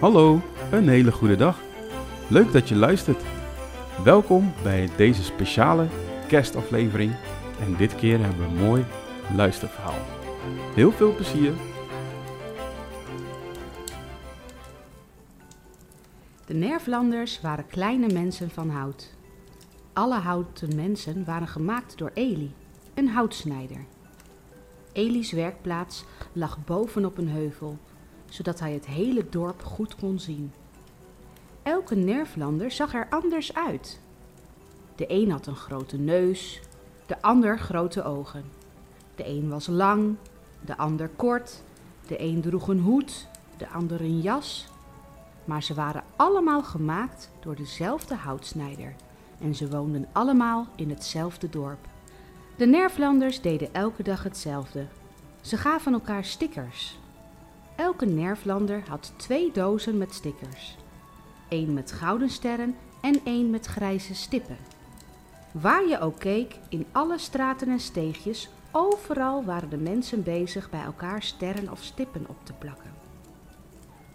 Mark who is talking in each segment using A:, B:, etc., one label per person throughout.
A: Hallo, een hele goede dag. Leuk dat je luistert. Welkom bij deze speciale kerstaflevering. En dit keer hebben we een mooi luisterverhaal. Heel veel plezier.
B: De Nervlanders waren kleine mensen van hout. Alle houten mensen waren gemaakt door Eli, een houtsnijder. Eli's werkplaats lag bovenop een heuvel, zodat hij het hele dorp goed kon zien. Elke Nervlander zag er anders uit. De een had een grote neus, de ander grote ogen. De een was lang, de ander kort, de een droeg een hoed, de ander een jas. Maar ze waren allemaal gemaakt door dezelfde houtsnijder en ze woonden allemaal in hetzelfde dorp. De Nervlanders deden elke dag hetzelfde. Ze gaven elkaar stickers. Elke Nervlander had twee dozen met stickers. Eén met gouden sterren en één met grijze stippen. Waar je ook keek, in alle straten en steegjes, overal waren de mensen bezig bij elkaar sterren of stippen op te plakken.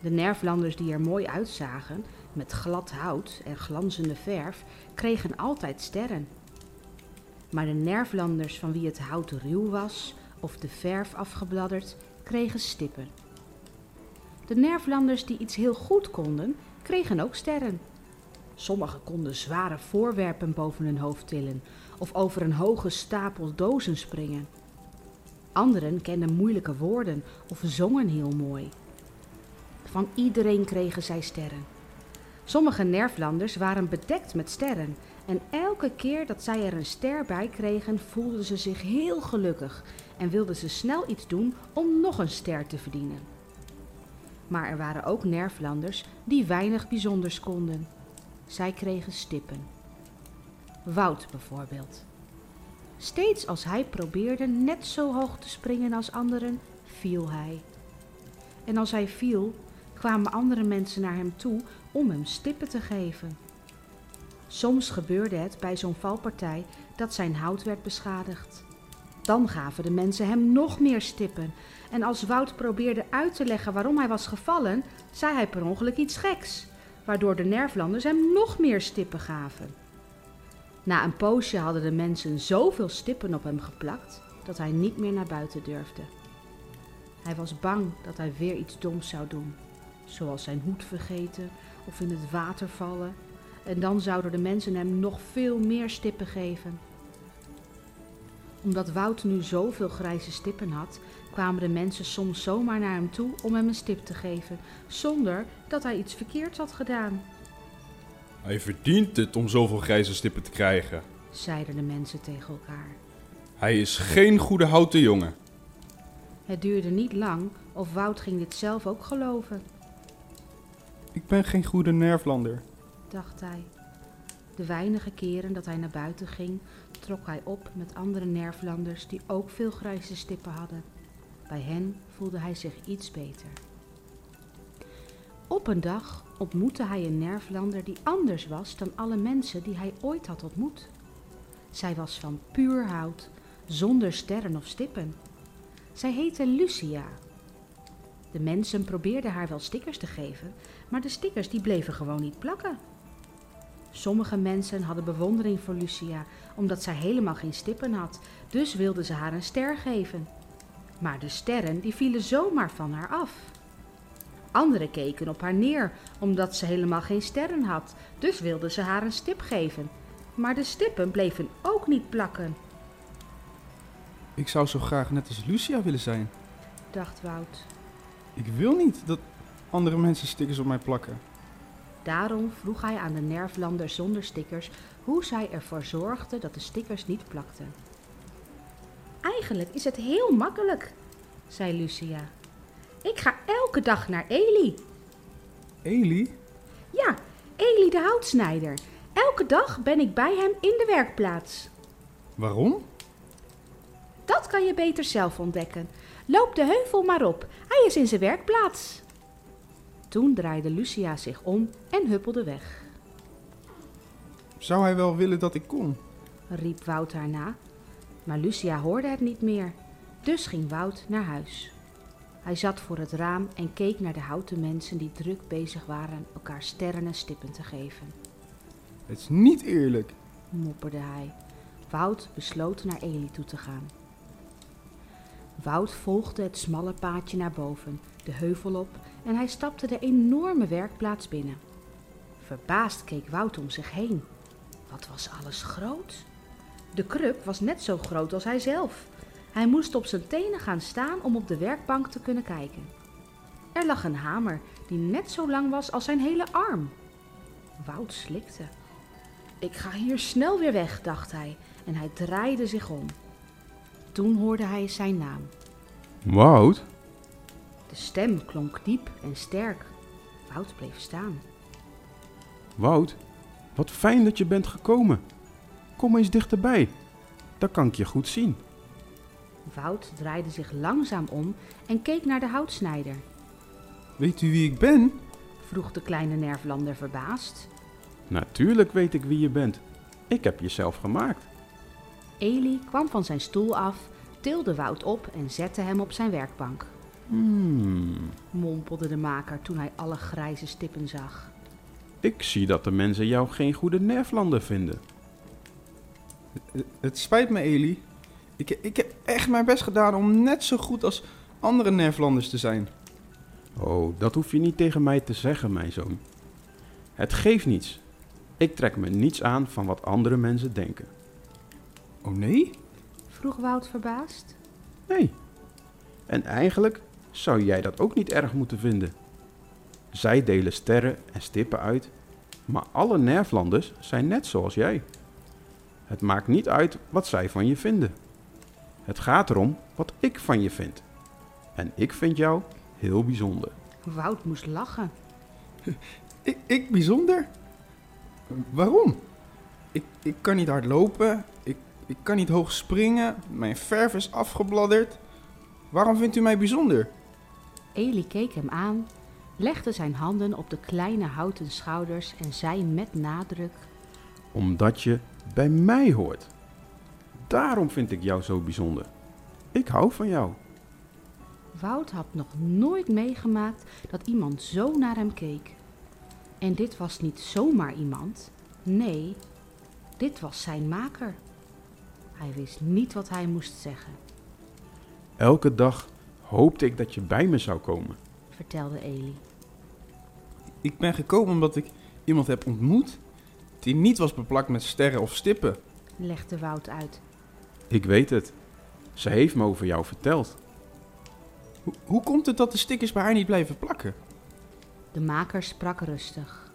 B: De Nervlanders die er mooi uitzagen, met glad hout en glanzende verf, kregen altijd sterren. Maar de Nervlanders van wie het hout ruw was of de verf afgebladderd, kregen stippen. De Nervlanders die iets heel goed konden, kregen ook sterren. Sommigen konden zware voorwerpen boven hun hoofd tillen of over een hoge stapel dozen springen. Anderen kenden moeilijke woorden of zongen heel mooi. Van iedereen kregen zij sterren. Sommige Nervlanders waren bedekt met sterren en elke keer dat zij er een ster bij kregen, voelden ze zich heel gelukkig en wilden ze snel iets doen om nog een ster te verdienen. Maar er waren ook Nervlanders die weinig bijzonders konden. Zij kregen stippen. Wout bijvoorbeeld. Steeds als hij probeerde net zo hoog te springen als anderen, viel hij. En als hij viel, kwamen andere mensen naar hem toe om hem stippen te geven. Soms gebeurde het bij zo'n valpartij dat zijn hout werd beschadigd. Dan gaven de mensen hem nog meer stippen. En als Wout probeerde uit te leggen waarom hij was gevallen, zei hij per ongeluk iets geks, waardoor de Nervlanders hem nog meer stippen gaven. Na een poosje hadden de mensen zoveel stippen op hem geplakt dat hij niet meer naar buiten durfde. Hij was bang dat hij weer iets doms zou doen, zoals zijn hoed vergeten of in het water vallen, en dan zouden de mensen hem nog veel meer stippen geven. Omdat Wout nu zoveel grijze stippen had, kwamen de mensen soms zomaar naar hem toe om hem een stip te geven, zonder dat hij iets verkeerds had gedaan,
C: Hij verdient het om zoveel grijze stippen te krijgen.
B: zeiden de mensen tegen elkaar.
C: Hij is geen goede houten jongen.
B: Het duurde niet lang of Wout ging dit zelf ook geloven,
A: Ik ben geen goede Nervlander.
B: dacht hij. De weinige keren dat hij naar buiten ging, trok hij op met andere Nervlanders die ook veel grijze stippen hadden. Bij hen voelde hij zich iets beter. Op een dag ontmoette hij een Nervlander die anders was dan alle mensen die hij ooit had ontmoet. Zij was van puur hout, zonder sterren of stippen. Zij heette Lucia. De mensen probeerden haar wel stickers te geven, maar de stickers die bleven gewoon niet plakken. Sommige mensen hadden bewondering voor Lucia, omdat zij helemaal geen stippen had, dus wilden ze haar een ster geven. Maar de sterren die vielen zomaar van haar af. Anderen keken op haar neer, omdat ze helemaal geen sterren had, dus wilden ze haar een stip geven. Maar de stippen bleven ook niet plakken,
A: Ik zou zo graag net als Lucia willen zijn.
B: dacht Wout.
A: Ik wil niet dat andere mensen stickers op mij plakken.
B: Daarom vroeg hij aan de Nervlander zonder stickers hoe zij ervoor zorgde dat de stickers niet plakten. Eigenlijk is het heel makkelijk, zei Lucia. Ik ga elke dag naar Eli.
A: Eli?
B: Ja, Eli de houtsnijder. Elke dag ben ik bij hem in de werkplaats.
A: Waarom?
B: Dat kan je beter zelf ontdekken. Loop de heuvel maar op. Hij is in zijn werkplaats. Toen draaide Lucia zich om en huppelde weg.
A: Zou hij wel willen dat ik kom?
B: riep Wout haar na. Maar Lucia hoorde het niet meer. Dus ging Wout naar huis. Hij zat voor het raam en keek naar de houten mensen die druk bezig waren elkaar sterren en stippen te geven.
D: Het is niet eerlijk.
B: mopperde hij. Wout besloot naar Eli toe te gaan. Wout volgde het smalle paadje naar boven, de heuvel op en hij stapte de enorme werkplaats binnen. Verbaasd keek Wout om zich heen. Wat was alles groot? De kruk was net zo groot als hij zelf. Hij moest op zijn tenen gaan staan om op de werkbank te kunnen kijken. Er lag een hamer die net zo lang was als zijn hele arm. Wout slikte. Ik ga hier snel weer weg, dacht hij, en hij draaide zich om. Toen hoorde hij zijn naam.
A: Wout?
B: De stem klonk diep en sterk. Wout bleef staan.
A: Wout, wat fijn dat je bent gekomen. Kom eens dichterbij. Dan kan ik je goed zien.
B: Wout draaide zich langzaam om en keek naar de houtsnijder.
D: Weet u wie ik ben?
B: Vroeg de kleine Nervlander verbaasd.
A: Natuurlijk weet ik wie je bent. Ik heb je zelf gemaakt.
B: Eli kwam van zijn stoel af, tilde Wout op en zette hem op zijn werkbank.
A: Hmm,
B: Mompelde de maker toen hij alle grijze stippen zag.
A: ik zie dat de mensen jou geen goede nerflander vinden.
D: Het- spijt me, Eli. Ik, ik heb echt mijn best gedaan om net zo goed als andere Nerflanders te zijn.
A: Oh, dat hoef je niet tegen mij te zeggen, mijn zoon. Het geeft niets. Ik trek me niets aan van wat andere mensen denken.
D: Oh nee?
B: Vroeg Wout verbaasd.
A: Nee. En eigenlijk zou jij dat ook niet erg moeten vinden. Zij delen sterren en stippen uit, maar alle nerflanders zijn net zoals jij. Het maakt niet uit wat zij van je vinden. Het gaat erom wat ik van je vind. En ik vind jou heel bijzonder.
B: Wout moest lachen.
D: Ik, ik bijzonder? Waarom? Ik, ik kan niet hard lopen. Ik, ik kan niet hoog springen. Mijn verf is afgebladderd. Waarom vindt u mij bijzonder?
B: Eli keek hem aan, legde zijn handen op de kleine houten schouders en zei met nadruk:
A: Omdat je bij mij hoort. Daarom vind ik jou zo bijzonder. Ik hou van jou.
B: Wout had nog nooit meegemaakt dat iemand zo naar hem keek. En dit was niet zomaar iemand. Nee, dit was zijn maker. Hij wist niet wat hij moest zeggen,
A: Elke dag hoopte ik dat je bij me zou komen.
B: vertelde Eli.
D: Ik ben gekomen omdat ik iemand heb ontmoet die niet was beplakt met sterren of stippen.
B: Legde Wout uit.
A: Ik weet het. Ze heeft me over jou verteld.
D: Hoe, hoe komt het dat de stickers bij haar niet blijven plakken?
B: De maker sprak rustig.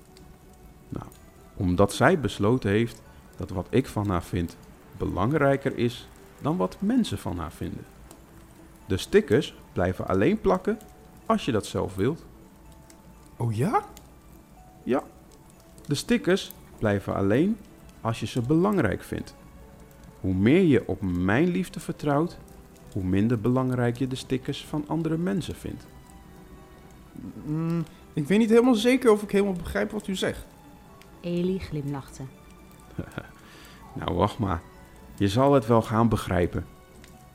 A: Omdat zij besloten heeft dat wat ik van haar vind belangrijker is dan wat mensen van haar vinden. De stickers blijven alleen plakken als je dat zelf wilt.
D: Oh ja?
A: Ja, de stickers blijven alleen als je ze belangrijk vindt. Hoe meer je op mijn liefde vertrouwt, hoe minder belangrijk je de stickers van andere mensen vindt.
D: Mm, ik weet niet helemaal zeker of ik helemaal begrijp wat u zegt.
B: Eli glimlachte.
A: Nou, wacht maar. Je zal het wel gaan begrijpen.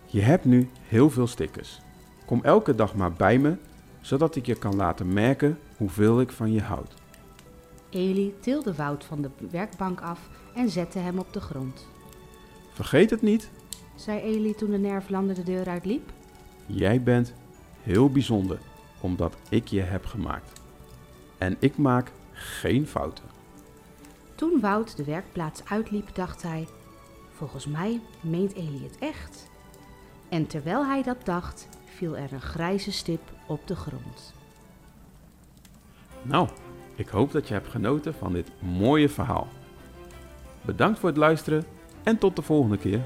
A: Je hebt nu heel veel stickers. Kom elke dag maar bij me, zodat ik je kan laten merken hoeveel ik van je houd.
B: Eli tilde Wout van de werkbank af en zette hem op de grond.
A: Vergeet het niet,
B: Zei Eli toen de Nervlander de deur uitliep.
A: jij bent heel bijzonder, omdat ik je heb gemaakt. En ik maak geen fouten.
B: Toen Wout de werkplaats uitliep, dacht hij: Volgens mij meent Eli het echt. En terwijl hij dat dacht, viel er een grijze stip op de grond.
A: Nou, ik hoop dat je hebt genoten van dit mooie verhaal. Bedankt voor het luisteren en tot de volgende keer.